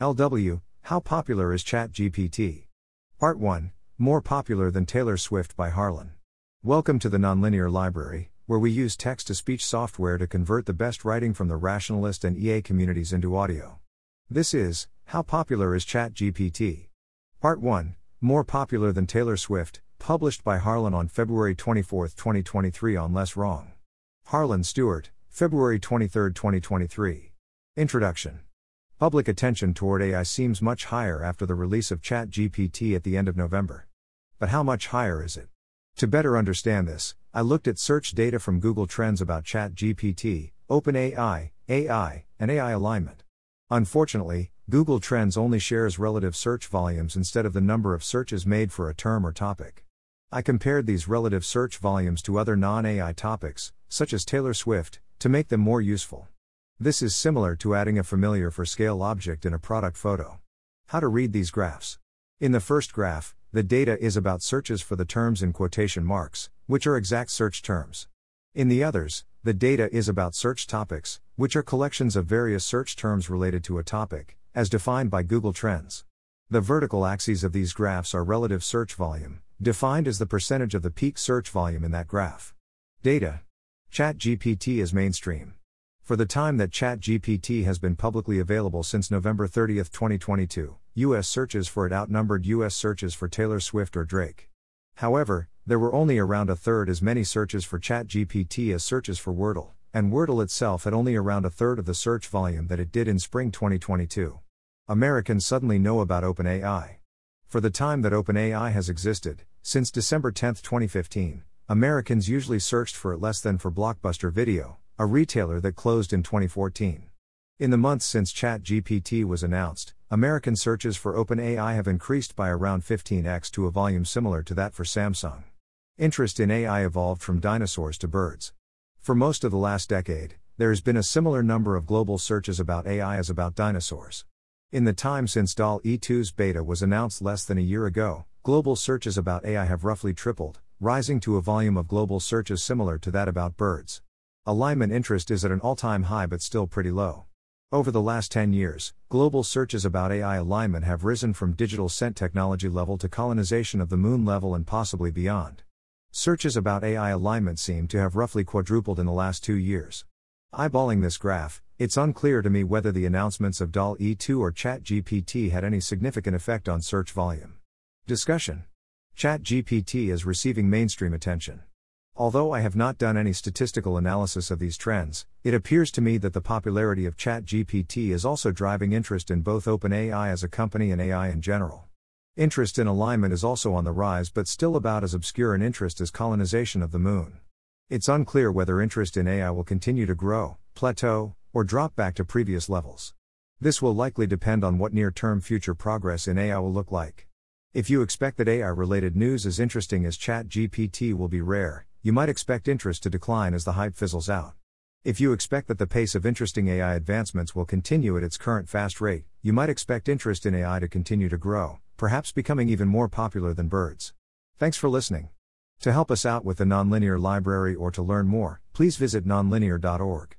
LW How popular is ChatGPT? Part 1 More popular than Taylor Swift by Harlan. Welcome to the Nonlinear Library, where we use text to speech software to convert the best writing from the rationalist and EA communities into audio. This is How popular is ChatGPT? Part 1 More popular than Taylor Swift, published by Harlan on February 24, 2023 on Less Wrong. Harlan Stewart, February 23, 2023. Introduction Public attention toward AI seems much higher after the release of ChatGPT at the end of November. But how much higher is it? To better understand this, I looked at search data from Google Trends about ChatGPT, OpenAI, AI, and AI alignment. Unfortunately, Google Trends only shares relative search volumes instead of the number of searches made for a term or topic. I compared these relative search volumes to other non AI topics, such as Taylor Swift, to make them more useful. This is similar to adding a familiar for scale object in a product photo. How to read these graphs. In the first graph, the data is about searches for the terms in quotation marks, which are exact search terms. In the others, the data is about search topics, which are collections of various search terms related to a topic, as defined by Google Trends. The vertical axes of these graphs are relative search volume, defined as the percentage of the peak search volume in that graph. Data. ChatGPT is mainstream. For the time that ChatGPT has been publicly available since November 30, 2022, US searches for it outnumbered US searches for Taylor Swift or Drake. However, there were only around a third as many searches for ChatGPT as searches for Wordle, and Wordle itself had only around a third of the search volume that it did in spring 2022. Americans suddenly know about OpenAI. For the time that OpenAI has existed, since December 10, 2015, Americans usually searched for it less than for Blockbuster Video, a retailer that closed in 2014. In the months since ChatGPT was announced, American searches for OpenAI have increased by around 15x to a volume similar to that for Samsung. Interest in AI evolved from dinosaurs to birds. For most of the last decade, there has been a similar number of global searches about AI as about dinosaurs. In the time since DALL-E 2's beta was announced less than a year ago, global searches about AI have roughly tripled, rising to a volume of global searches similar to that about birds. Alignment interest is at an all time high but still pretty low. Over the last 10 years, global searches about AI alignment have risen from digital scent technology level to colonization of the moon level and possibly beyond. Searches about AI alignment seem to have roughly quadrupled in the last two years. Eyeballing this graph, it's unclear to me whether the announcements of DALL-E 2 or ChatGPT had any significant effect on search volume. Discussion ChatGPT is receiving mainstream attention. Although I have not done any statistical analysis of these trends, it appears to me that the popularity of ChatGPT is also driving interest in both OpenAI as a company and AI in general. Interest in alignment is also on the rise but still about as obscure an interest as colonization of the moon. It's unclear whether interest in AI will continue to grow, plateau, or drop back to previous levels. This will likely depend on what near term future progress in AI will look like. If you expect that AI related news as interesting as ChatGPT will be rare, you might expect interest to decline as the hype fizzles out. If you expect that the pace of interesting AI advancements will continue at its current fast rate, you might expect interest in AI to continue to grow, perhaps becoming even more popular than birds. Thanks for listening. To help us out with the Nonlinear Library or to learn more, please visit nonlinear.org.